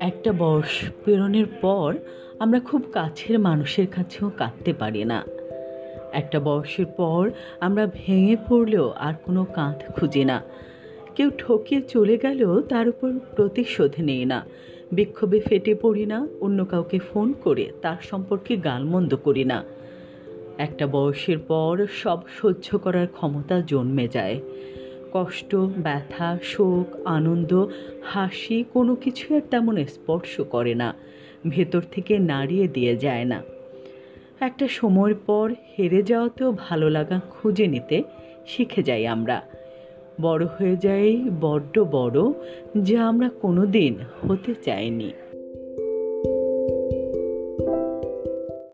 একটা বয়স পেরোনোর পর আমরা খুব কাছের মানুষের কাছেও কাঁদতে পারি না। একটা বয়সের পর আমরা ভেঙে পড়লেও আর কোনো কাঁধ খুঁজি না। কেউ ঠকিয়ে চলে গেলেও তার উপর প্রতিশোধ নেই না। বিক্ষোভে ফেটে পড়ি না, অন্য কাউকে ফোন করে তার সম্পর্কে গালমন্দ করি না। একটা বয়সের পর সব সহ্য করার ক্ষমতা জন্মে যায়। কষ্ট, ব্যথা, শোক, আনন্দ, হাসি কোনো কিছু আর তেমন স্পর্শ করে না। ভেতর থেকে নাড়িয়ে দিয়ে যায় না। একটা সময়ের পর হেরে যাওয়াতেও ভালো লাগা খুঁজে নিতে শিখে যাই আমরা। বড় হয়ে যাই বড্ড বড়, যা আমরা কোনো দিন হতে চাইনি।